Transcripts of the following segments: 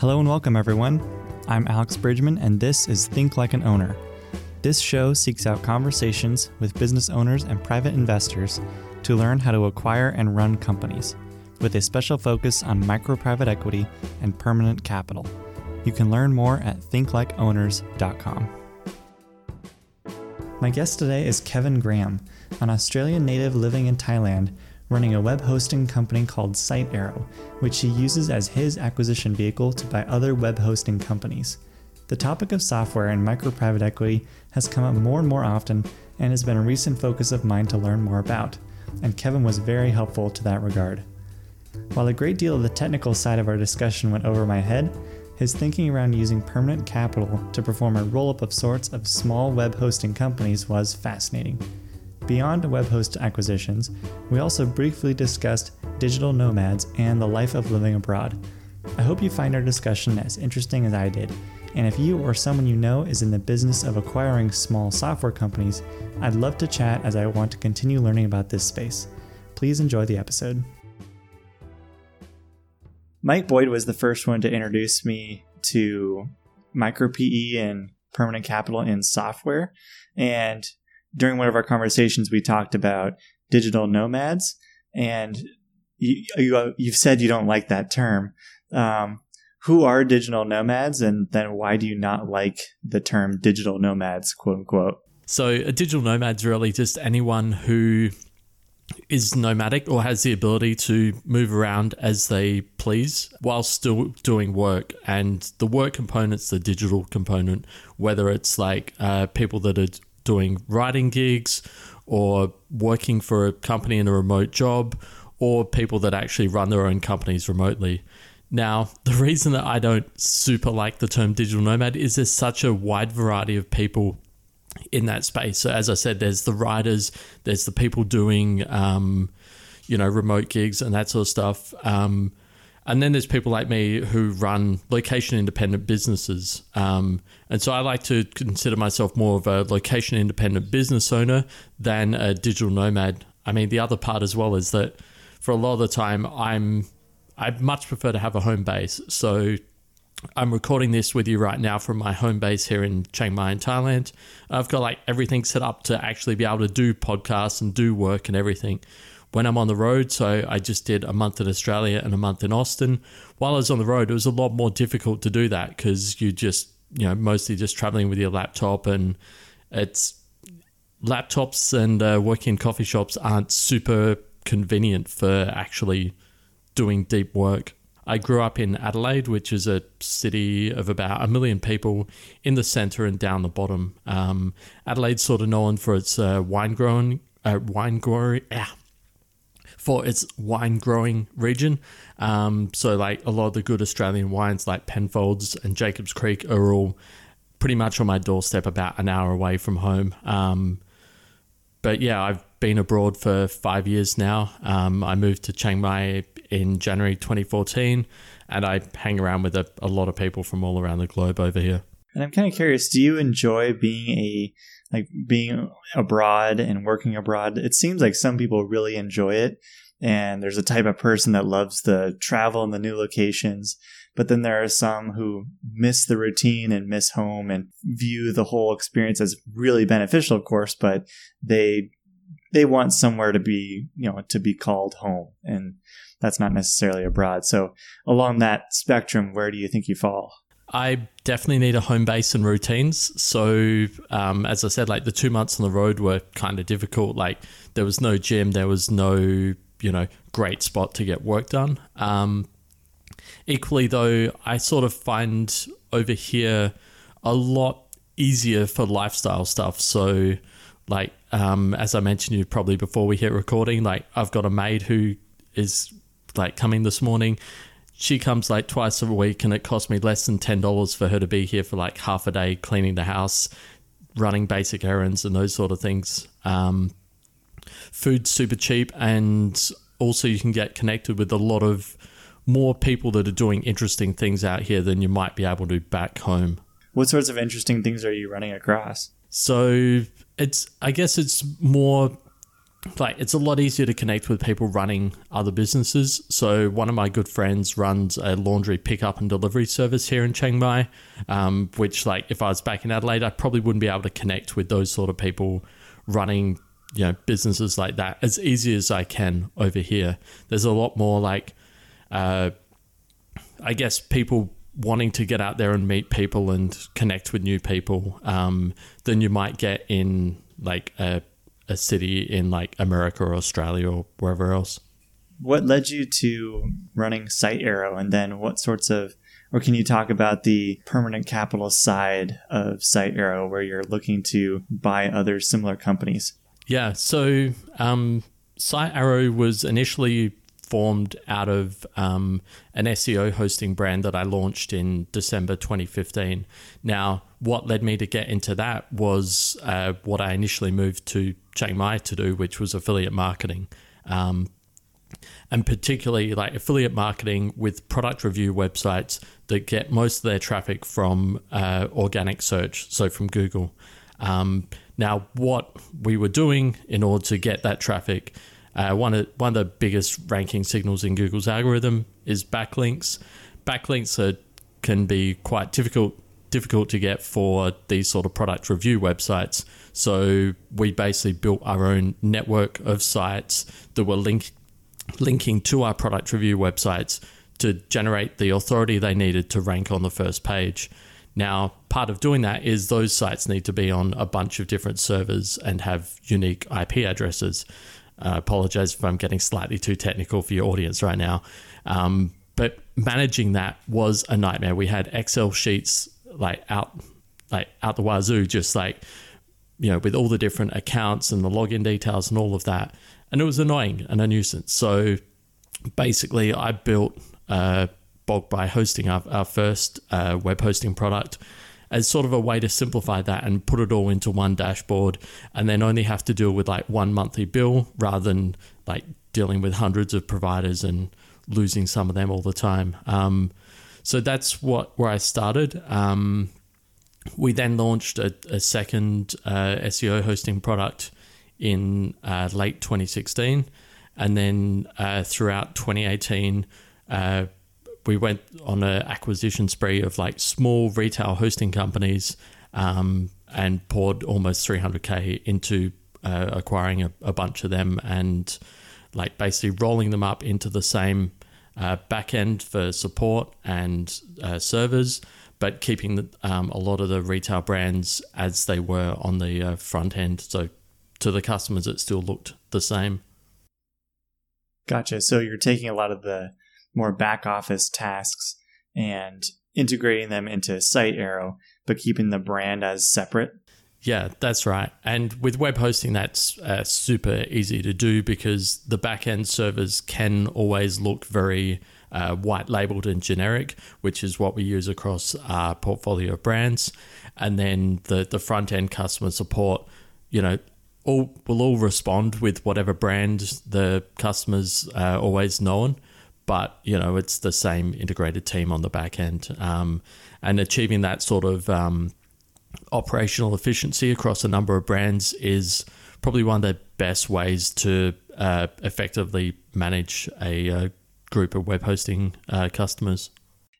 Hello and welcome, everyone. I'm Alex Bridgman, and this is Think Like an Owner. This show seeks out conversations with business owners and private investors to learn how to acquire and run companies, with a special focus on micro private equity and permanent capital. You can learn more at thinklikeowners.com. My guest today is Kevin Graham, an Australian native living in Thailand running a web hosting company called SiteArrow, which he uses as his acquisition vehicle to buy other web hosting companies. The topic of software and micro private equity has come up more and more often and has been a recent focus of mine to learn more about, and Kevin was very helpful to that regard. While a great deal of the technical side of our discussion went over my head, his thinking around using permanent capital to perform a roll up of sorts of small web hosting companies was fascinating. Beyond web host acquisitions, we also briefly discussed digital nomads and the life of living abroad. I hope you find our discussion as interesting as I did, and if you or someone you know is in the business of acquiring small software companies, I'd love to chat as I want to continue learning about this space. Please enjoy the episode. Mike Boyd was the first one to introduce me to micro PE and permanent capital in software. And during one of our conversations, we talked about digital nomads, and you, you you've said you don't like that term. Um, who are digital nomads, and then why do you not like the term digital nomads, quote unquote? So, a digital nomad's really just anyone who is nomadic or has the ability to move around as they please while still doing work. And the work component's the digital component, whether it's like uh, people that are doing writing gigs or working for a company in a remote job or people that actually run their own companies remotely. Now, the reason that I don't super like the term digital nomad is there's such a wide variety of people in that space. So, as I said, there's the writers, there's the people doing, um, you know, remote gigs and that sort of stuff. Um, and then there's people like me who run location independent businesses. Um, and so I like to consider myself more of a location independent business owner than a digital nomad. I mean, the other part as well is that for a lot of the time, I'm I much prefer to have a home base. So I'm recording this with you right now from my home base here in Chiang Mai in Thailand. I've got like everything set up to actually be able to do podcasts and do work and everything when I'm on the road. So I just did a month in Australia and a month in Austin. While I was on the road, it was a lot more difficult to do that because you just, you know, mostly just traveling with your laptop and it's laptops and uh, working in coffee shops aren't super convenient for actually doing deep work. I grew up in Adelaide, which is a city of about a million people in the centre and down the bottom. Um, Adelaide's sort of known for its uh, wine growing, uh, wine growing, ah, for its wine growing region. Um, so, like a lot of the good Australian wines, like Penfolds and Jacobs Creek, are all pretty much on my doorstep, about an hour away from home. Um, but yeah, I've been abroad for five years now. Um, I moved to Chiang Mai in January 2014, and I hang around with a, a lot of people from all around the globe over here. And I'm kind of curious, do you enjoy being a like being abroad and working abroad. It seems like some people really enjoy it. And there's a type of person that loves the travel and the new locations. But then there are some who miss the routine and miss home and view the whole experience as really beneficial, of course, but they they want somewhere to be, you know, to be called home. And that's not necessarily abroad. So along that spectrum, where do you think you fall? I definitely need a home base and routines. So, um, as I said, like the two months on the road were kind of difficult. Like there was no gym, there was no, you know, great spot to get work done. Um, equally, though, I sort of find over here a lot easier for lifestyle stuff. So, like, um, as I mentioned you probably before we hit recording, like I've got a maid who is like coming this morning she comes like twice a week and it costs me less than $10 for her to be here for like half a day cleaning the house running basic errands and those sort of things. Um, food's super cheap and also you can get connected with a lot of more people that are doing interesting things out here than you might be able to back home. What sorts of interesting things are you running across? So it's i guess it's more like it's a lot easier to connect with people running other businesses. So one of my good friends runs a laundry pickup and delivery service here in Chiang Mai, um, which like if I was back in Adelaide, I probably wouldn't be able to connect with those sort of people running you know businesses like that as easy as I can over here. There's a lot more like, uh, I guess people wanting to get out there and meet people and connect with new people um, than you might get in like a a city in like America or Australia or wherever else. What led you to running SiteArrow, and then what sorts of, or can you talk about the permanent capital side of SiteArrow, where you're looking to buy other similar companies? Yeah, so um, SiteArrow was initially formed out of um, an SEO hosting brand that I launched in December 2015. Now, what led me to get into that was uh, what I initially moved to Chiang Mai to do, which was affiliate marketing. Um, and particularly like affiliate marketing with product review websites that get most of their traffic from uh, organic search, so from Google. Um, now, what we were doing in order to get that traffic uh, one of one of the biggest ranking signals in Google's algorithm is backlinks. Backlinks are, can be quite difficult difficult to get for these sort of product review websites. So we basically built our own network of sites that were link, linking to our product review websites to generate the authority they needed to rank on the first page. Now, part of doing that is those sites need to be on a bunch of different servers and have unique IP addresses. I uh, apologize if I'm getting slightly too technical for your audience right now. Um, but managing that was a nightmare. We had Excel sheets like out, like out the wazoo, just like you know, with all the different accounts and the login details and all of that, and it was annoying and a nuisance. So basically, I built uh, Bulk Buy Hosting our, our first uh, web hosting product as sort of a way to simplify that and put it all into one dashboard and then only have to deal with like one monthly bill rather than like dealing with hundreds of providers and losing some of them all the time. Um, so that's what where I started. Um, we then launched a, a second uh, SEO hosting product in uh, late 2016, and then uh, throughout 2018, uh, we went on an acquisition spree of like small retail hosting companies um, and poured almost 300k into uh, acquiring a, a, bunch of them and like basically rolling them up into the same uh, backend for support and uh, servers, but keeping the, um, a lot of the retail brands as they were on the uh, front end. So to the customers, it still looked the same. Gotcha. So you're taking a lot of the more back office tasks and integrating them into SiteArrow, but keeping the brand as separate. Yeah, that's right. And with web hosting, that's uh, super easy to do because the backend servers can always look very uh, white labeled and generic, which is what we use across our portfolio of brands. And then the, the front end customer support, you know, all will all respond with whatever brand the customers uh, always known but you know it's the same integrated team on the back end, um, and achieving that sort of um, operational efficiency across a number of brands is probably one of the best ways to uh, effectively manage a, a, uh, group of web hosting uh, customers.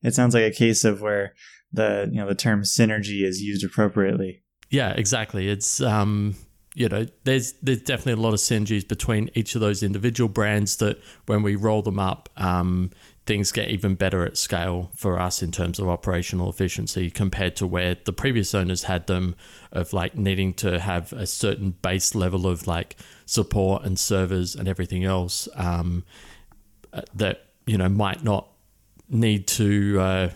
It sounds like a case of where the you know the term synergy is used appropriately. Yeah, exactly. It's um, you know, there's there's definitely a lot of synergies between each of those individual brands that when we roll them up, um, things get even better at scale for us in terms of operational efficiency compared to where the previous owners had them of like needing to have a certain base level of like support and servers and everything else um, that you know might not need to uh,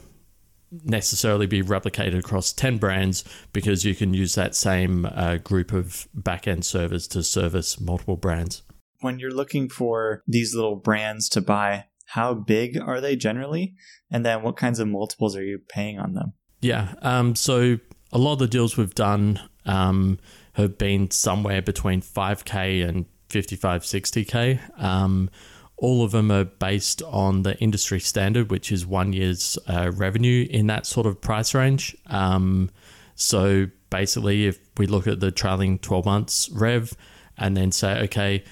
necessarily be replicated across 10 brands because you can use that same uh, group of backend servers to service multiple brands. When you're looking for these little brands to buy, how big are they generally? And then what kinds of multiples are you paying on them? Yeah. Um, so a lot of the deals we've done um, have been somewhere between 5K and 55, 60K. Um, all of them are based on the industry standard, which is one year's uh, revenue in that sort of price range. Um, so basically, if we look at the trailing 12 months rev and then say, okay,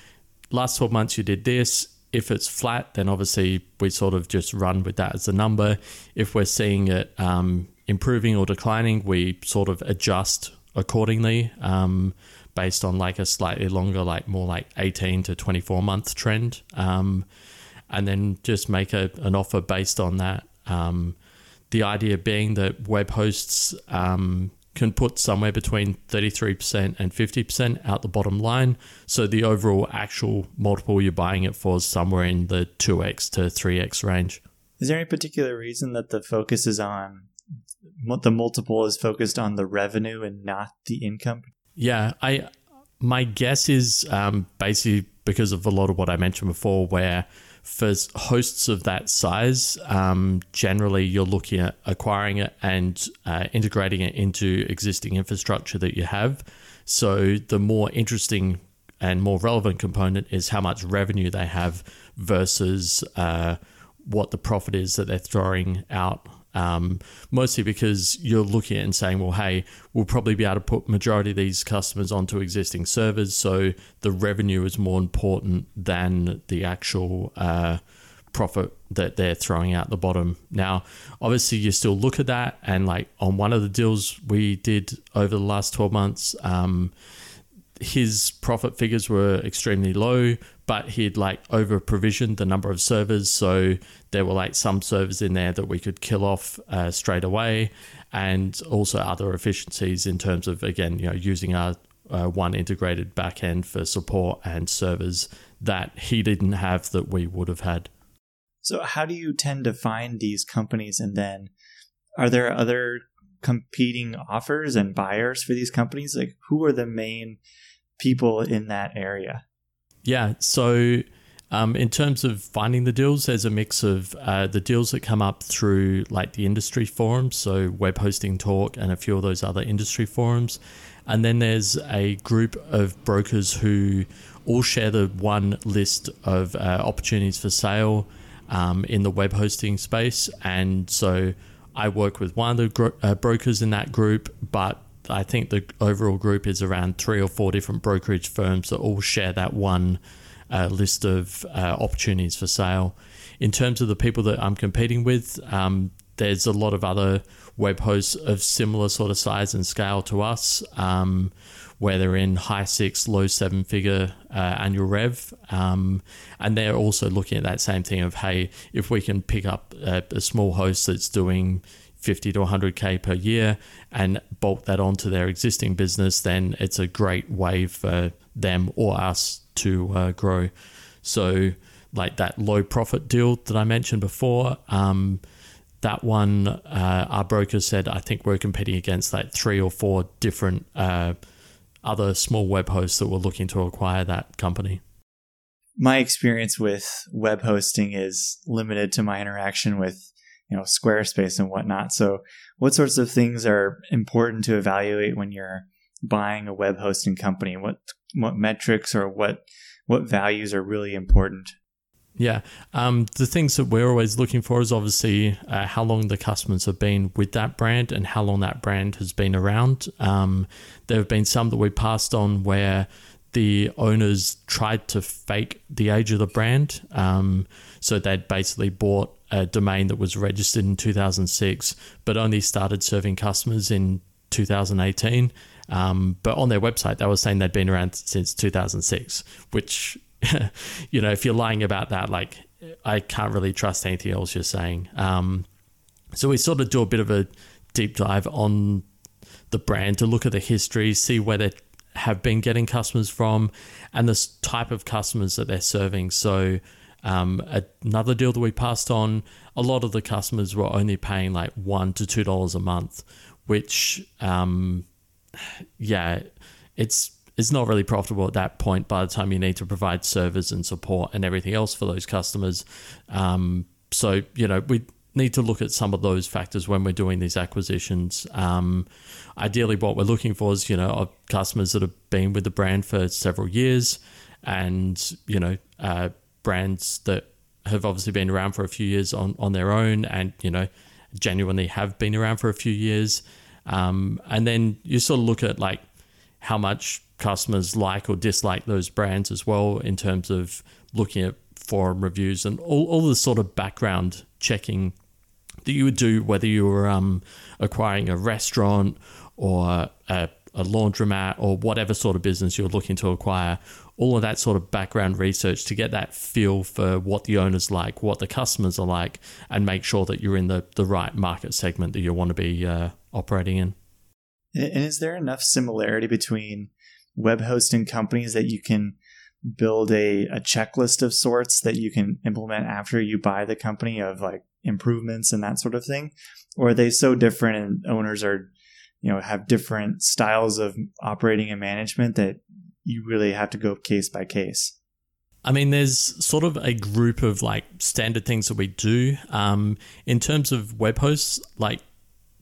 last 12 months you did this. If it's flat, then obviously we sort of just run with that as a number. If we're seeing it um, improving or declining, we sort of adjust accordingly um, based on like a slightly longer, like more like 18 to 24 month trend. Um, and then just make a, an offer based on that. Um, the idea being that web hosts um, can put somewhere between 33% and 50% out the bottom line. So the overall actual multiple you're buying it for is somewhere in the 2x to 3x range. Is there any particular reason that the focus is on the multiple is focused on the revenue and not the income? Yeah, I my guess is um, basically because of a lot of what I mentioned before, where for hosts of that size, um, generally you're looking at acquiring it and uh, integrating it into existing infrastructure that you have. So the more interesting and more relevant component is how much revenue they have versus uh, what the profit is that they're throwing out um, mostly because you're looking at and saying, well, hey, we'll probably be able to put majority of these customers onto existing servers, so the revenue is more important than the actual uh, profit that they're throwing out the bottom. Now, obviously, you still look at that, and like on one of the deals we did over the last 12 months, um, his profit figures were extremely low, but he'd like over provisioned the number of servers. So there were like some servers in there that we could kill off uh, straight away, and also other efficiencies in terms of, again, you know, using our uh, one integrated backend for support and servers that he didn't have that we would have had. So, how do you tend to find these companies? And then, are there other competing offers and buyers for these companies? Like, who are the main people in that area? Yeah. So, um, in terms of finding the deals, there's a mix of uh, the deals that come up through like the industry forums, so Web Hosting Talk and a few of those other industry forums. And then there's a group of brokers who all share the one list of uh, opportunities for sale um, in the web hosting space. And so I work with one of the gro- uh, brokers in that group, but I think the overall group is around three or four different brokerage firms that all share that one uh, list of uh, opportunities for sale. In terms of the people that I'm competing with, um, there's a lot of other web hosts of similar sort of size and scale to us, um, where they're in high six, low seven figure uh, annual rev. Um, and they're also looking at that same thing of, hey, if we can pick up a, a small host that's doing 50 to 100k per year and bolt that onto their existing business, then it's a great way for them or us to uh, grow. So, like that low profit deal that I mentioned before, um, that one, uh, our broker said, I think we're competing against like three or four different uh, other small web hosts that were looking to acquire that company. My experience with web hosting is limited to my interaction with you know Squarespace and whatnot. So, what sorts of things are important to evaluate when you're buying a web hosting company? What what metrics or what what values are really important? Yeah, um, the things that we're always looking for is obviously uh, how long the customers have been with that brand and how long that brand has been around. Um, there have been some that we passed on where the owners tried to fake the age of the brand. Um, so they'd basically bought a domain that was registered in 2006, but only started serving customers in 2018. Um, but on their website, they were saying they'd been around since 2006, which, you know, if you're lying about that, like, I can't really trust anything else you're saying. Um, so we sort of do a bit of a deep dive on the brand to look at the history, see where they have been getting customers from, and the type of customers that they're serving. So, um, another deal that we passed on, a lot of the customers were only paying like one to two dollars a month, which, um, yeah, it's it's not really profitable at that point. By the time you need to provide servers and support and everything else for those customers, um, so you know we need to look at some of those factors when we're doing these acquisitions. Um, ideally, what we're looking for is you know customers that have been with the brand for several years, and you know uh, brands that have obviously been around for a few years on, on their own and, you know, genuinely have been around for a few years. Um, and then you sort of look at like how much customers like or dislike those brands as well in terms of looking at forum reviews and all, all the sort of background checking that you would do whether you were um, acquiring a restaurant or a, a laundromat or whatever sort of business you're looking to acquire all of that sort of background research to get that feel for what the owners like, what the customers are like, and make sure that you're in the, the right market segment that you want to be uh, operating in. And is there enough similarity between web hosting companies that you can build a, a checklist of sorts that you can implement after you buy the company of like improvements and that sort of thing? Or are they so different and owners are, you know, have different styles of operating and management that you really have to go case by case? I mean, there's sort of a group of like standard things that we do. Um, in terms of web hosts, like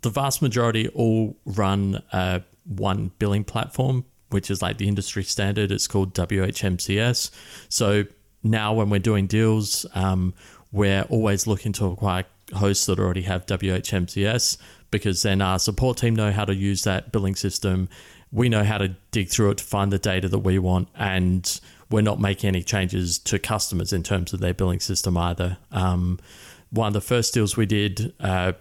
the vast majority all run uh, one billing platform, which is like the industry standard. It's called WHMCS. So now when we're doing deals, um, we're always looking to acquire hosts that already have WHMCS because then our support team know how to use that billing system we know how to dig through it to find the data that we want, and we're not making any changes to customers in terms of their billing system either. Um, one of the first deals we did, uh,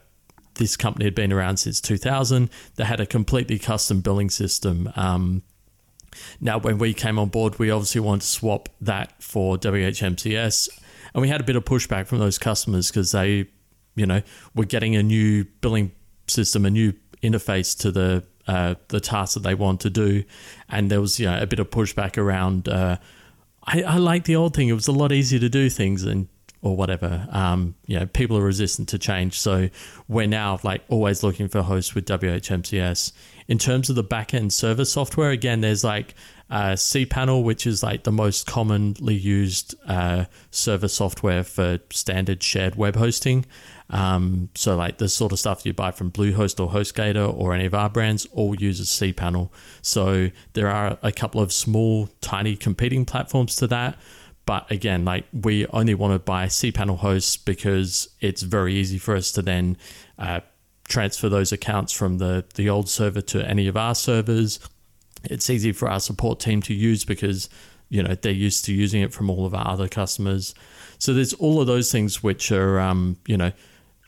this company had been around since 2000. They had a completely custom billing system. Um, now, when we came on board, we obviously wanted to swap that for WHMCS, and we had a bit of pushback from those customers because they, you know, were getting a new billing system, a new interface to the uh, the tasks that they want to do. And there was you know, a bit of pushback around. Uh, I, I like the old thing; it was a lot easier to do things and or whatever. Um, you know, people are resistant to change, so we're now like always looking for hosts with WHMCS. In terms of the backend server software, again, there's like uh, cPanel, which is like the most commonly used uh, server software for standard shared web hosting. Um, so like the sort of stuff you buy from Bluehost or HostGator or any of our brands all uses cPanel. So there are a couple of small, tiny competing platforms to that. But again, like we only want to buy cPanel hosts because it's very easy for us to then uh, transfer those accounts from the, the old server to any of our servers. It's easy for our support team to use because you know they're used to using it from all of our other customers. So there's all of those things which are um, you know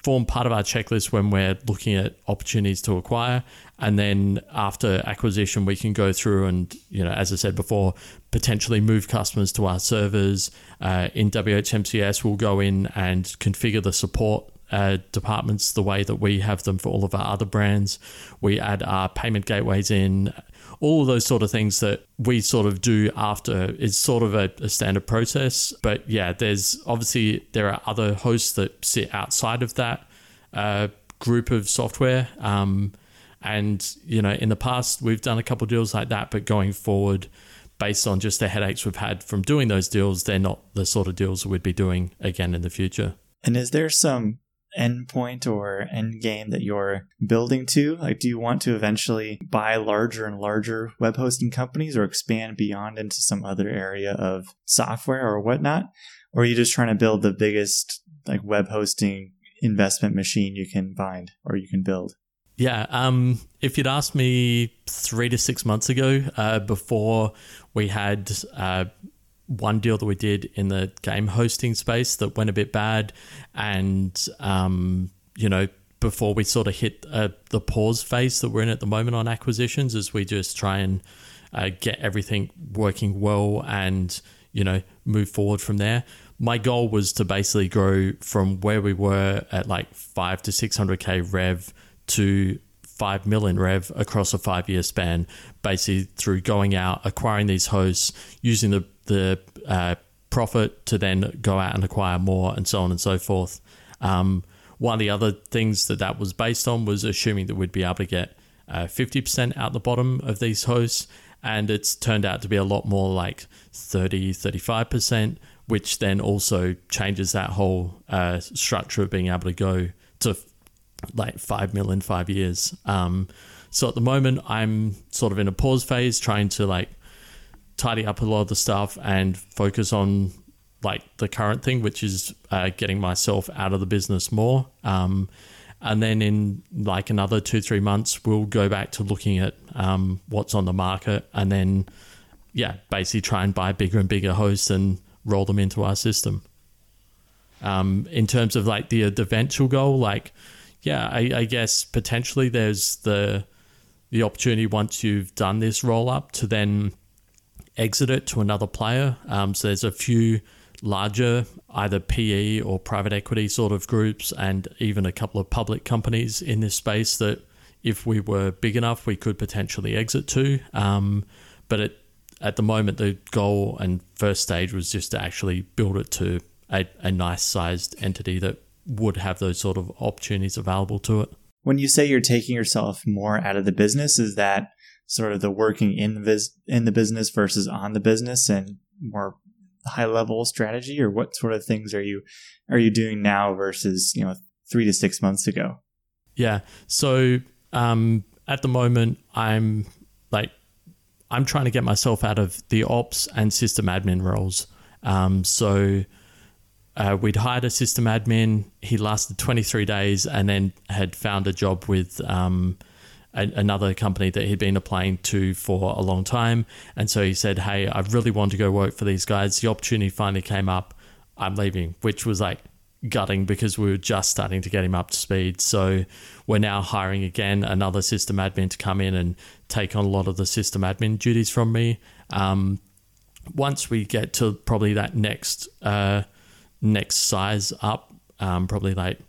form part of our checklist when we're looking at opportunities to acquire. And then after acquisition, we can go through and, you know, as I said before, potentially move customers to our servers. Uh, in WHMCS, we'll go in and configure the support uh, departments the way that we have them for all of our other brands. We add our payment gateways in, all of those sort of things that we sort of do after is sort of a, a, standard process. But yeah, there's obviously there are other hosts that sit outside of that uh, group of software. Um, and you know, in the past we've done a couple deals like that, but going forward, based on just the headaches we've had from doing those deals, they're not the sort of deals we'd be doing again in the future. And is there some endpoint or end game that you're building to? Like, do you want to eventually buy larger and larger web hosting companies or expand beyond into some other area of software or whatnot? Or are you just trying to build the biggest like web hosting investment machine you can find or you can build? Yeah, um, if you'd asked me three to six months ago, uh, before we had uh, one deal that we did in the game hosting space that went a bit bad, and um, you know before we sort of hit uh, the pause phase that we're in at the moment on acquisitions, as we just try and uh, get everything working well and you know move forward from there. My goal was to basically grow from where we were at like five to six hundred k rev to 5 million rev across a five year span, basically through going out, acquiring these hosts, using the, the uh, profit to then go out and acquire more, and so on and so forth. Um, one of the other things that that was based on was assuming that we'd be able to get uh, 50% out the bottom of these hosts, and it's turned out to be a lot more like 30, 35%, which then also changes that whole uh, structure of being able to go to like five mil in five years. Um, so at the moment, I'm sort of in a pause phase, trying to like tidy up a lot of the stuff and focus on like the current thing, which is uh, getting myself out of the business more. Um, and then in like another two three months we'll go back to looking at um, what's on the market and then yeah basically try and buy bigger and bigger hosts and roll them into our system um, in terms of like the the eventual goal like yeah I, I guess potentially there's the the opportunity once you've done this roll up to then exit it to another player um, so there's a few larger either PE or private equity sort of groups, and even a couple of public companies in this space that, if we were big enough, we could potentially exit to. Um, but it, at the moment, the goal and first stage was just to actually build it to a, a nice sized entity that would have those sort of opportunities available to it. When you say you're taking yourself more out of the business, is that sort of the working in the, vis- in the business versus on the business and more high level strategy? Or what sort of things are you are you doing now versus you know three to six months ago? Yeah. So um at the moment i'm like i'm trying to get myself out of the ops and system admin roles. Um so uh, we'd hired a system admin he lasted 23 days and then had found a job with um a, another company that he'd been applying to for a long time. And so he said, Hey, I really want to go work for these guys. The opportunity finally came up. I'm leaving, which was like gutting because we were just starting to get him up to speed. So we're now hiring again another system admin to come in and take on a lot of the system admin duties from me. Um, once we get to probably that next uh, next size up, um, probably like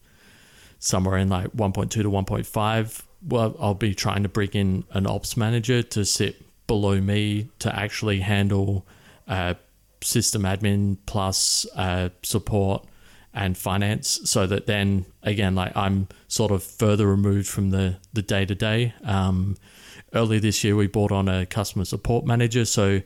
somewhere in like 1.2 to 1.5 well, I'll be trying to bring in an ops manager to sit below me to actually handle uh, system admin plus uh, support and finance so that then again like i'm sort of further removed from the the day to day earlier this year we brought on a customer support manager. So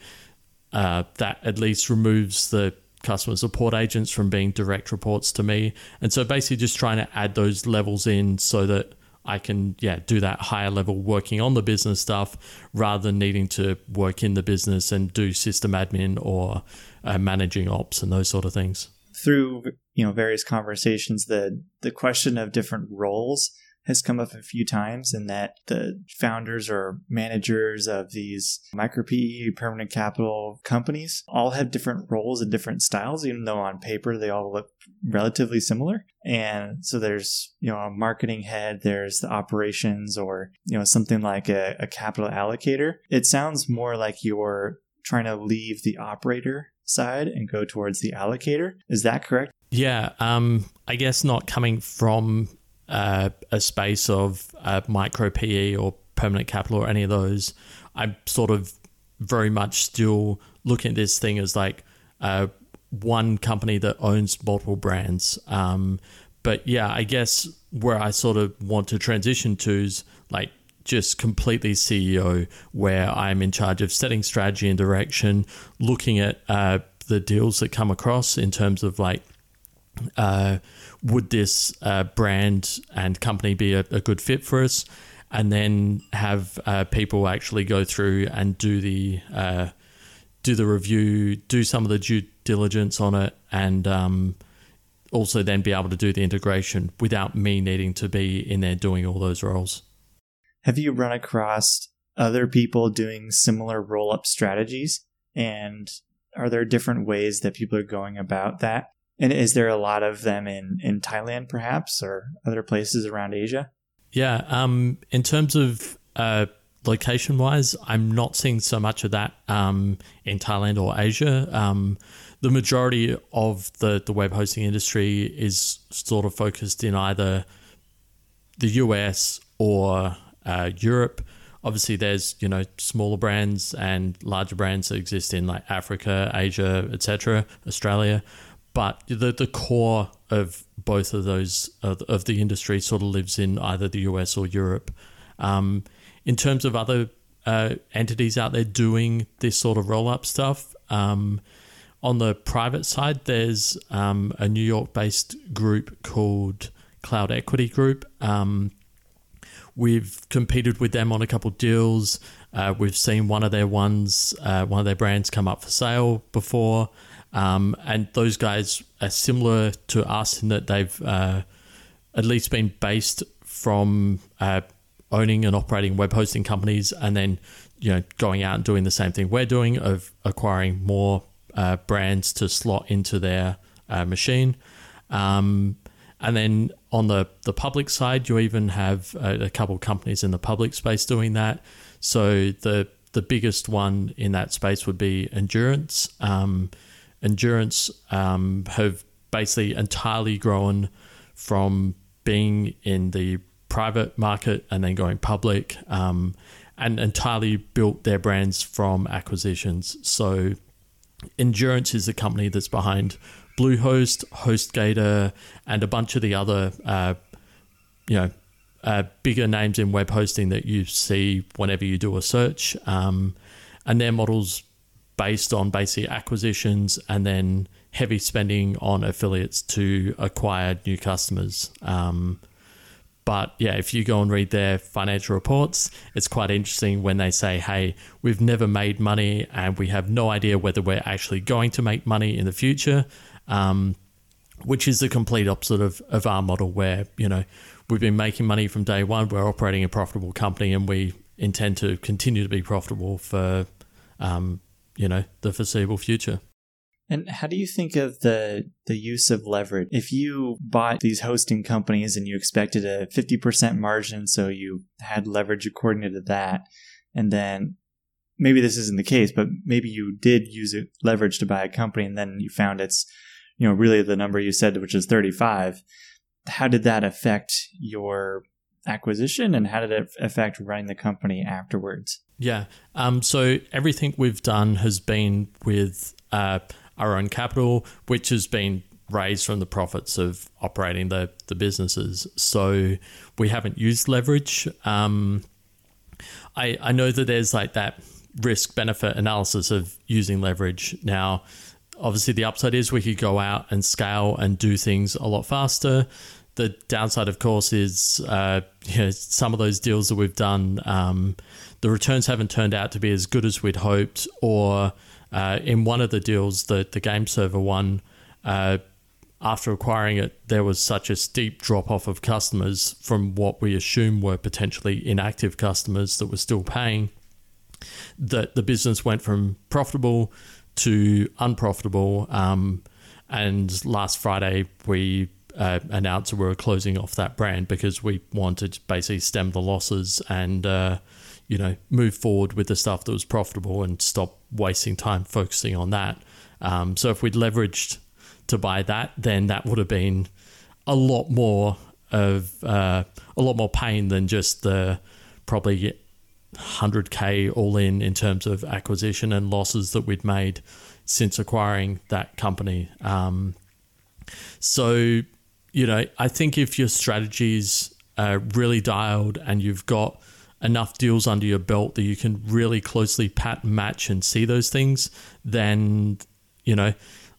uh, that at least removes the customer support agents from being direct reports to me and so basically just trying to add those levels in so that I can yeah do that higher level working on the business stuff rather than needing to work in the business and do system admin or uh, managing ops and those sort of things. Through you know various conversations, the the question of different roles has come up a few times and that the founders or managers of these micro PE permanent capital companies all have different roles and different styles, even though on paper they all look relatively similar. And so there's, you know, a marketing head, there's the operations or, you know, something like a, a capital allocator. It sounds more like you're trying to leave the operator side and go towards the allocator. Is that correct? Yeah, um, I guess not coming from uh, a space of uh, micro PE or permanent capital or any of those, I'm sort of very much still looking at this thing as like uh, one company that owns multiple brands. Um, but yeah, I guess where I sort of want to transition to is like just completely CEO, where I'm in charge of setting strategy and direction, looking at uh, the deals that come across in terms of like uh, would this uh, brand and company be a, a, good fit for us? And then have uh, people actually go through and do the uh, do the review, do some of the due diligence on it, and um, also then be able to do the integration without me needing to be in there doing all those roles. Have you run across other people doing similar roll up strategies? And are there different ways that people are going about that? And is there a lot of them in, in Thailand, perhaps, or other places around Asia? Yeah. Um, in terms of uh, location wise, I'm not seeing so much of that um, in Thailand or Asia. Um, the majority of the, the web hosting industry is sort of focused in either the US or uh, Europe. Obviously, there's you know smaller brands and larger brands that exist in like Africa, Asia, etc., Australia but the the core of both of those of, of the industry sort of lives in either the US or Europe. Um, in terms of other uh, entities out there doing this sort of roll up stuff, um, on the private side, there's um, a New York based group called Cloud Equity Group. Um, we've competed with them on a couple deals. Uh, we've seen one of their ones, uh, one of their brands come up for sale before. Um, and those guys are similar to us in that they've uh, at least been based from uh, owning and operating web hosting companies and then you know going out and doing the same thing we're doing of acquiring more uh, brands to slot into their uh, machine. Um, and then on the, the public side, you even have a, a couple companies in the public space doing that. So the the biggest one in that space would be Endurance. Um, Endurance um, have basically entirely grown from being in the private market and then going public, um, and entirely built their brands from acquisitions. So Endurance is the company that's behind Bluehost, HostGator, and a bunch of the other, uh, you know, uh, bigger names in web hosting that you see whenever you do a search. Um, and their models based on basic acquisitions and then heavy spending on affiliates to acquire new customers. Um, but yeah, if you go and read their financial reports, it's quite interesting when they say, hey, we've never made money and we have no idea whether we're actually going to make money in the future. Um, which is the complete opposite of, of our model where, you know, we've been making money from day one, we're operating a profitable company and we intend to continue to be profitable for, um, you know, the foreseeable future. And how do you think of the the use of leverage? If you bought these hosting companies and you expected a 50% margin, so you had leverage according to that, and then maybe this isn't the case, but maybe you did use it leverage to buy a company and then you found it's, you know, really the number you said, which is 35. How did that affect your acquisition and how did it affect running the company afterwards? Yeah. Um, so everything we've done has been with, uh, our own capital, which has been raised from the profits of operating the, the businesses. So we haven't used leverage. Um, I, I know that there's like that risk benefit analysis of using leverage. Now, obviously, the upside is we could go out and scale and do things a lot faster. The downside, of course, is uh, you know, some of those deals that we've done, um, the returns haven't turned out to be as good as we'd hoped, or uh, in one of the deals, the the game server one, uh, after acquiring it, there was such a steep drop off of customers from what we assume were potentially inactive customers that were still paying. That the business went from profitable to unprofitable. Um, and last Friday, we uh, announced we were closing off that brand because we wanted to basically stem the losses and uh, you know, move forward with the stuff that was profitable and stop wasting time focusing on that. Um, so if we'd leveraged to buy that, then that would have been a lot more of uh, a lot more pain than just the probably 100k all in in terms of acquisition and losses that we'd made since acquiring that company. Um, so, you know, I think if your strategies are really dialed and you've got enough deals under your belt that you can really closely pat match and see those things, then you know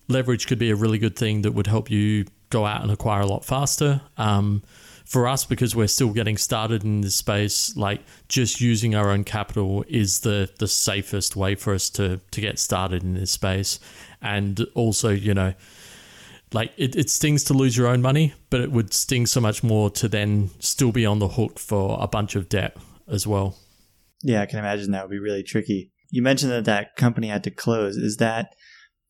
leverage could be a really good thing that would help you go out and acquire a lot faster. Um, for us, because we're still getting started in this space, like just using our own capital is the the safest way for us to to get started in this space, and also you know. Like it, it stings to lose your own money, but it would sting so much more to then still be on the hook for a bunch of debt as well. Yeah, I can imagine that would be really tricky. You mentioned that that company had to close. Is that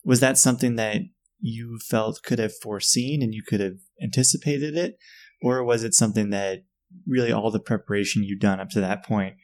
was that something that you felt could have foreseen and you could have anticipated it, or was it something that really all the preparation you'd done up to that point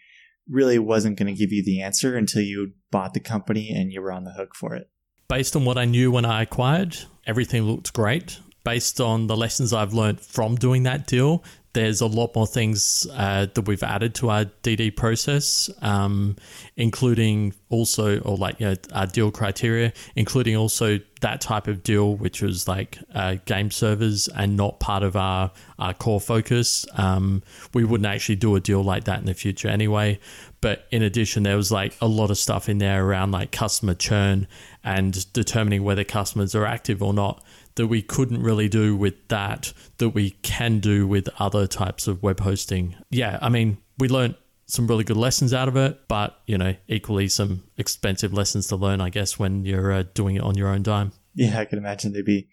really wasn't going to give you the answer until you bought the company and you were on the hook for it? Based on what I knew when I acquired, everything looked great. Based on the lessons I've learned from doing that deal, there's a lot more things uh, that we've added to our DD process, um, including also, or like, you know, our deal criteria, including also that type of deal, which was like uh, game servers and not part of our, our core focus. Um, we wouldn't actually do a deal like that in the future anyway. But in addition, there was like a lot of stuff in there around like customer churn and determining whether customers are active or not that we couldn't really do with that that we can do with other types of web hosting. Yeah, I mean, we learned some really good lessons out of it, but you know, equally some expensive lessons to learn, I guess, when you're uh, doing it on your own dime. Yeah, I can imagine they'd be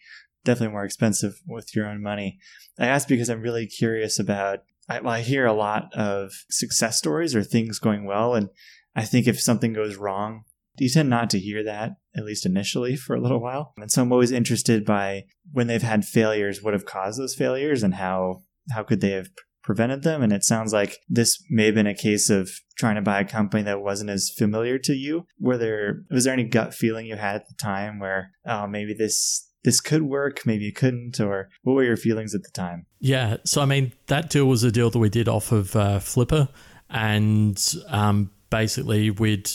definitely more expensive with your own money. I ask because I'm really curious about I, I hear a lot of success stories or things going well. And I think if something goes wrong, you tend not to hear that, at least initially, for a little while. And so I'm always interested by when they've had failures, what have caused those failures and how how could they have prevented them. And it sounds like this may have been a case of trying to buy a company that wasn't as familiar to you. Were there was there any gut feeling you had at the time where oh maybe this this could work, maybe it couldn't, or what were your feelings at the time? Yeah, so I mean that deal was a deal that we did off of uh, Flippa, and um, basically we'd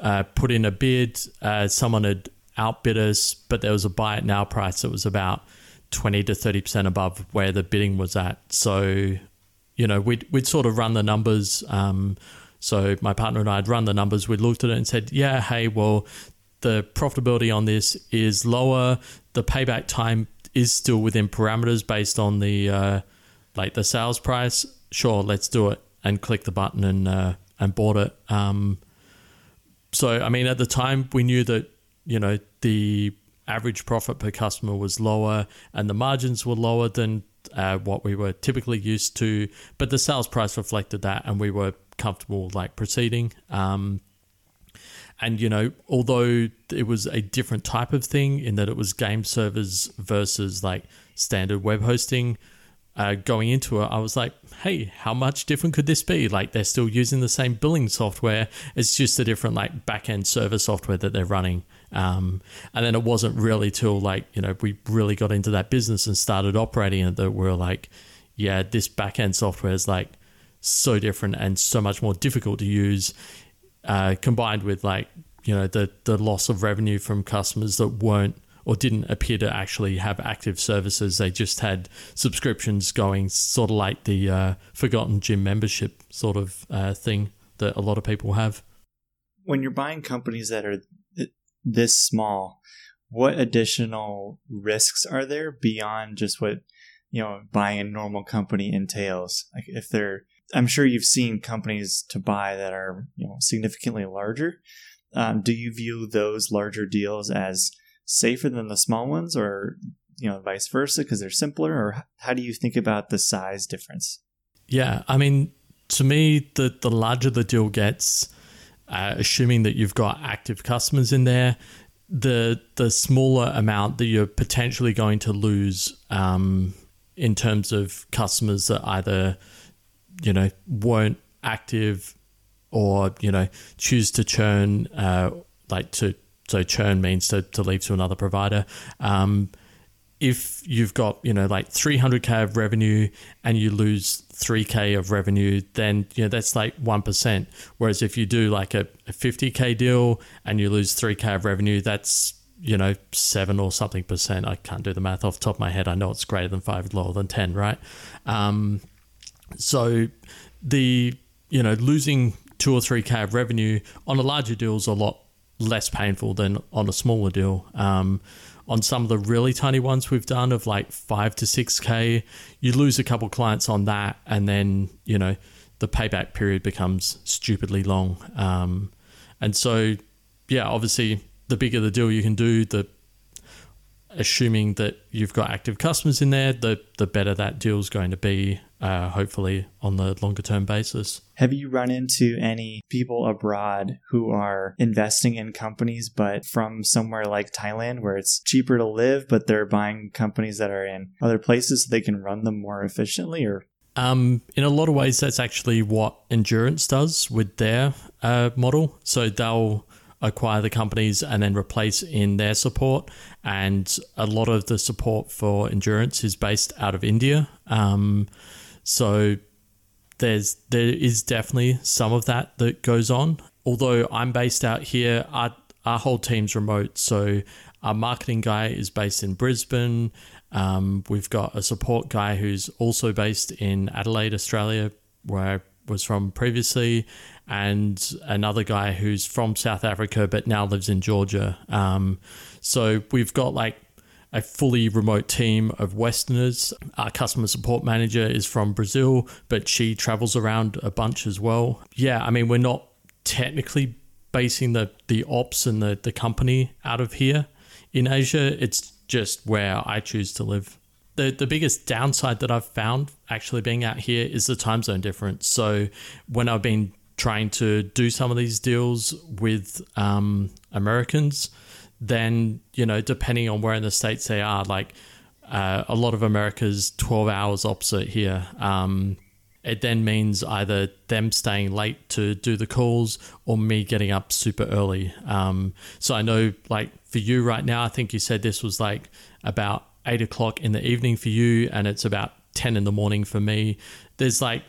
uh, put in a bid. Uh, someone had outbid us, but there was a buy it now price that was about 20 to 30% above where the bidding was at. So, you know, we'd, we'd sort of run the numbers. Um, so my partner and I had run the numbers. We looked at it and said, yeah, hey, well, the profitability on this is lower. The payback time is still within parameters based on the uh, like the sales price. Sure, let's do it and click the button and uh, and bought it. Um, so I mean, at the time we knew that you know the average profit per customer was lower and the margins were lower than uh, what we were typically used to, but the sales price reflected that, and we were comfortable like proceeding. Um, and you know, although it was a different type of thing in that it was game servers versus like standard web hosting, uh, going into it, I was like, hey, how much different could this be? Like they're still using the same billing software. It's just a different like back end server software that they're running. Um, and then it wasn't really till like, you know, we really got into that business and started operating it that we're like, yeah, this back end software is like so different and so much more difficult to use, uh, combined with like, you know, the, the loss of revenue from customers that weren't or didn't appear to actually have active services. They just had subscriptions going, sort of like the uh, Forgotten Gym membership sort of uh, thing that a lot of people have. When you're buying companies that are this small, what additional risks are there beyond just what you know buying a normal company entails? Like if they're, I'm sure you've seen companies to buy that are you know significantly larger. Um, do you view those larger deals as safer than the small ones or you know vice versa because they're simpler or how do you think about the size difference yeah i mean to me the the larger the deal gets uh, assuming that you've got active customers in there the the smaller amount that you're potentially going to lose um, in terms of customers that either you know weren't active or you know choose to churn uh, like to so churn means to, to leave to another provider. Um, if you've got you know like 300k of revenue and you lose 3k of revenue then you know that's like 1% whereas if you do like a, a 50k deal and you lose 3k of revenue that's you know 7 or something percent. I can't do the math off the top of my head. I know it's greater than 5 lower than 10 right? Um, so the you know losing 2 or 3k of revenue on a larger deal is a lot less painful than on a smaller deal. Um, on some of the really tiny ones we've done of like five to six k, you lose a couple clients on that, and then you know the payback period becomes stupidly long. Um, and so, yeah, obviously, the bigger the deal you can do, the assuming that you've got active customers in there, the the better that deal is going to be uh, hopefully on the longer term basis. Have you run into any people abroad who are investing in companies, but from somewhere like Thailand where it's cheaper to live, but they're buying companies that are in other places so they can run them more efficiently? Or um, in a lot of ways, that's actually what Endurance does with their uh, model. So they'll acquire the companies and then replace in their support. And a lot of the support for Endurance is based out of India. Um, so there's there is definitely some of that that goes on. Although I'm based out here, our our whole team's remote. So our marketing guy is based in Brisbane. Um, we've got a support guy who's also based in Adelaide, Australia, where I was from previously, and another guy who's from South Africa but now lives in Georgia. Um, so we've got like a fully remote team of Westerners. Our customer support manager is from Brazil, but she travels around a bunch as well. Yeah, I mean, we're not technically basing the, the ops and the, the company out of here in Asia. It's just where I choose to live. the the biggest downside that I've found actually being out here is the time zone difference. So when I've been trying to do some of these deals with um, Americans, then you know depending on where in the states they are, like uh, a lot of America's twelve hours opposite here. Um, it then means either them staying late to do the calls or me getting up super early. Um, so I know, like for you right now, I think you said this was like about eight o'clock in the evening for you, and it's about 10 in the morning for me. There's like,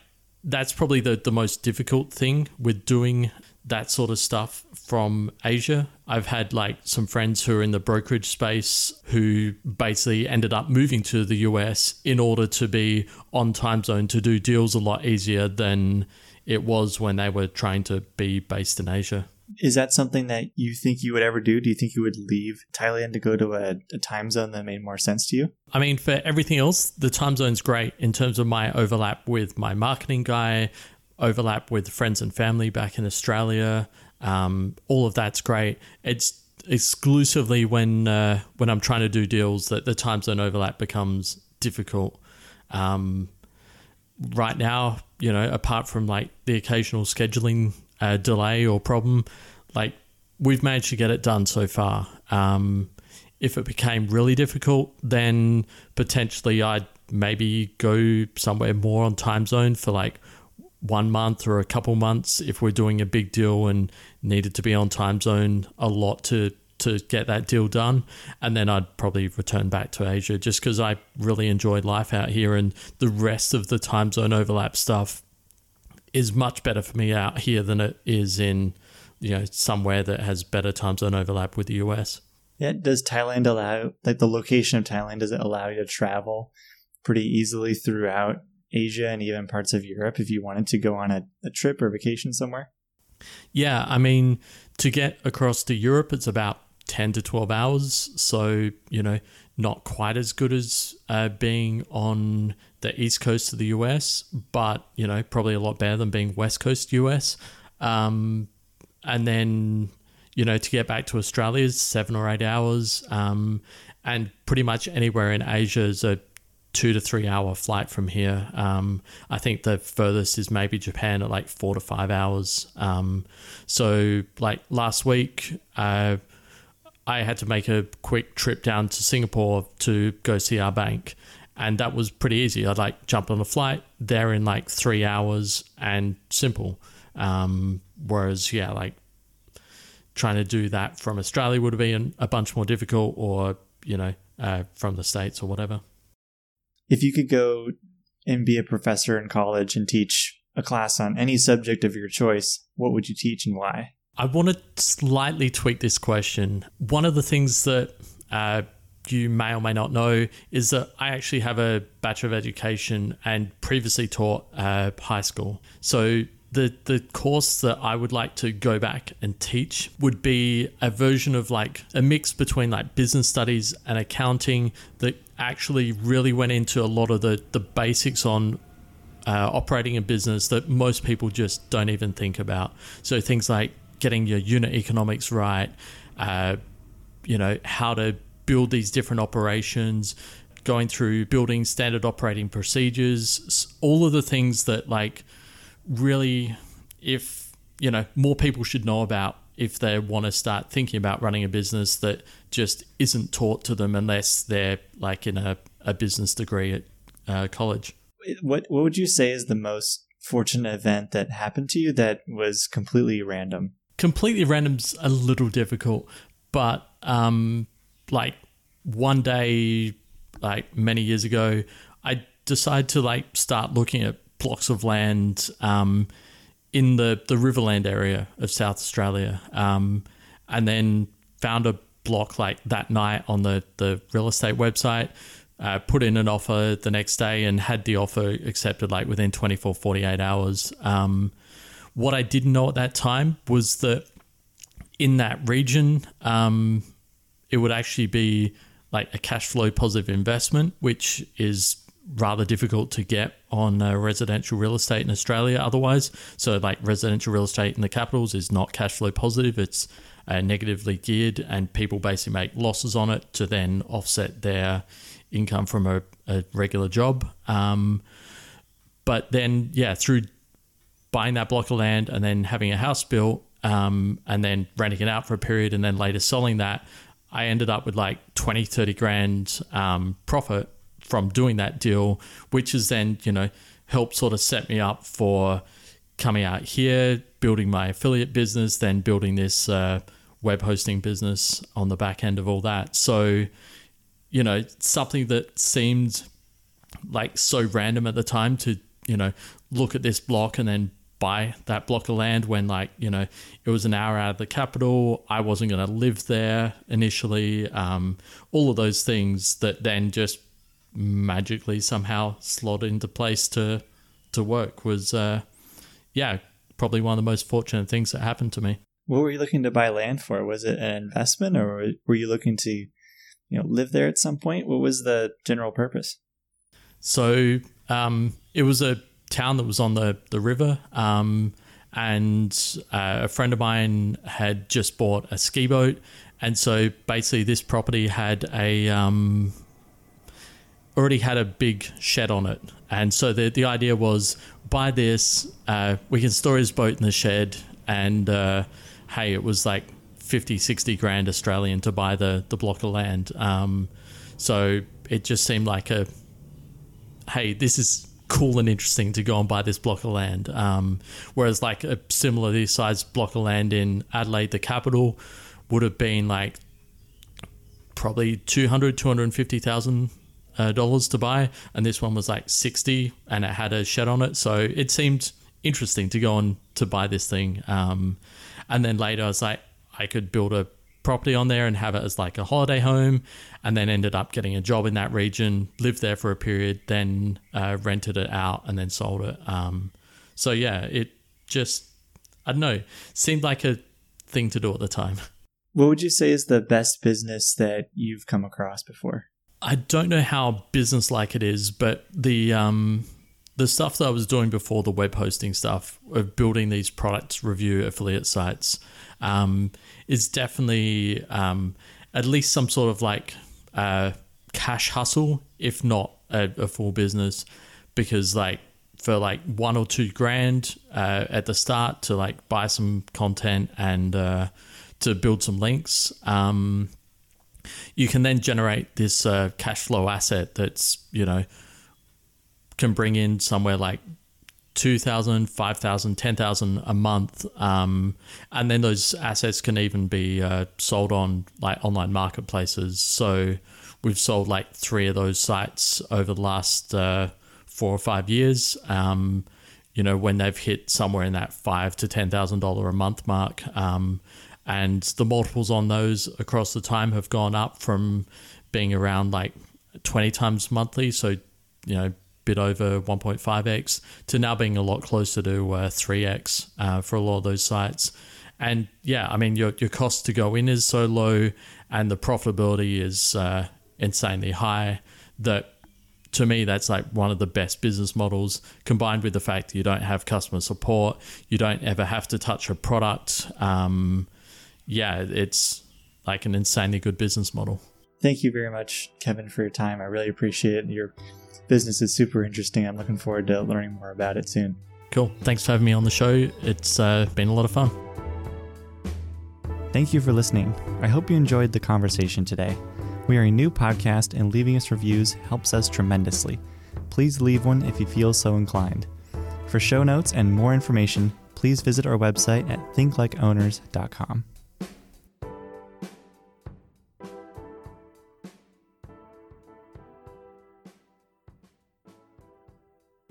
that's probably the, the most difficult thing with doing that sort of stuff from Asia. I've had like some friends who are in the brokerage space who basically ended up moving to the US in order to be on time zone to do deals a lot easier than it was when they were trying to be based in Asia. Is that something that you think you would ever do? Do you think you would leave Thailand to go to a, a, time zone that made more sense to you? I mean, for everything else, the time zone's great in terms of my overlap with my marketing guy, overlap with friends and family back in Australia. Um, all of that's great. It's exclusively when uh, when I'm trying to do deals that the time zone overlap becomes difficult. Um, right now, you know, apart from like the occasional scheduling uh, delay or problem, like we've managed to get it done so far. Um, if it became really difficult, then potentially I'd maybe go somewhere more on time zone for like one month or a couple months if we're doing a big deal and needed to be on time zone a lot to to get that deal done and then I'd probably return back to Asia just cuz I really enjoyed life out here and the rest of the time zone overlap stuff is much better for me out here than it is in you know somewhere that has better time zone overlap with the US. Yeah, does Thailand allow like the location of Thailand does it allow you to travel pretty easily throughout Asia and even parts of Europe if you wanted to go on a, a trip or vacation somewhere? Yeah, I mean, to get across to Europe, it's about 10 to 12 hours. So, you know, not quite as good as uh, being on the east coast of the US, but, you know, probably a lot better than being west coast US. Um, and then, you know, to get back to Australia is seven or eight hours. Um, and pretty much anywhere in Asia is a two to three hour flight from here. Um, I think the furthest is maybe Japan at like four to five hours. Um, so, like last week, uh, I had to make a quick trip down to Singapore to go see our bank. And that was pretty easy. I'd like jump on a flight there in like three hours and simple. Um, whereas, yeah, like trying to do that from Australia would have been a bunch more difficult or, you know, uh, from the States or whatever if you could go and be a professor in college and teach a class on any subject of your choice, what would you teach and why? I want to slightly tweak this question. One of the things that uh, you may or may not know is that I actually have a Bachelor of Education and previously taught uh, high school. So the the course that I would like to go back and teach would be a version of like a mix between like business studies and accounting that actually really went into a lot of the the basics on uh, operating a business that most people just don't even think about. So things like getting your unit economics right, uh, you know how to build these different operations, going through building standard operating procedures, all of the things that like really, if you know, more people should know about if they want to start thinking about running a business that just isn't taught to them unless they're like in a, a business degree at uh, college. What what would you say is the most fortunate event that happened to you that was completely random? Completely random's a little difficult, but um, like one day, like many years ago, I decided to like start looking at blocks of land um, in the, the Riverland area of South Australia. Um, and then found a block like that night on the, the real estate website, uh, put in an offer the next day and had the offer accepted like within 24, 48 hours. Um, what I didn't know at that time was that in that region, um, it would actually be like a cash flow positive investment, which is rather difficult to get on uh, residential real estate in Australia otherwise. So, like residential real estate in the capitals is not cash flow positive, it's uh, negatively geared, and people basically make losses on it to then offset their income from a, a regular job. Um, but then, yeah, through buying that block of land and then having a house built um, and then renting it out for a period and then later selling that, I ended up with like 20, 30 grand um, profit from doing that deal, which has then, you know, helped sort of set me up for coming out here, building my affiliate business, then building this uh, web hosting business on the back end of all that. So, you know, something that seemed like so random at the time to, you know, look at this block and then buy that block of land when like you know it was an hour out of the capital i wasn't going to live there initially um, all of those things that then just magically somehow slot into place to to work was uh, yeah probably one of the most fortunate things that happened to me. What were you looking to buy land for? Was it an investment or were you looking to you know live there at some point? What was the general purpose? So um, it was a town that was on the the river. Um, and uh, a friend of mine had just bought a ski boat, and so basically this property had a um, already had a big shed on it, and so the the idea was buy this, uh, we can store his boat in the shed, and uh, hey, it was like 50, 60 grand Australian to buy the the block of land. Um, so it just seemed like a hey, this is cool and interesting to go and buy this block of land. Um, whereas like a similarly sized block of land in Adelaide, the capital, would have been like probably 200, 250,000 uh, dollars to buy, and this one was like 60 and it had a shed on it. So it seemed interesting to go on to buy this thing. Um, and then later I was like, I could build a property on there and have it as like a holiday home, and then ended up getting a job in that region, lived there for a period, then uh, rented it out, and then sold it. Um, so yeah, it just I don't know, seemed like a thing to do at the time. What would you say is the best business that you've come across before? I don't know how business like it is, but the um, the stuff that I was doing before the web hosting stuff of building these product review affiliate sites um, is definitely um, at least some sort of like uh, cash hustle, if not a, a, full business, because like for like one or two grand uh, at the start to like buy some content and uh, to build some links. Um, you can then generate this uh, cash flow asset that's you know can bring in somewhere like 2,000, 5,000, 10,000 a month. Um, and then those assets can even be uh, sold on like online marketplaces. So we've sold like three of those sites over the last uh, four or five years. Um, you know, when they've hit somewhere in that five to ten thousand dollar a month mark, um, and the multiples on those across the time have gone up from being around like twenty times monthly. So, you know, bit over 1.5x to now being a lot closer to uh, 3x uh, for a lot of those sites. And yeah, I mean, your, your cost to go in is so low and the profitability is uh, insanely high that to me, that's like one of the best business models combined with the fact that you don't have customer support, you don't ever have to touch a product. Um, yeah, it's like an insanely good business model. Thank you very much, Kevin, for your time. I really appreciate it. your business is super interesting. I'm looking forward to learning more about it soon. Cool. Thanks for having me on the show. It's uh, been a lot of fun. Thank you for listening. I hope you enjoyed the conversation today. We are a new podcast, and leaving us reviews helps us tremendously. Please leave one if you feel so inclined. For show notes and more information, please visit our website at thinklikeowners.com.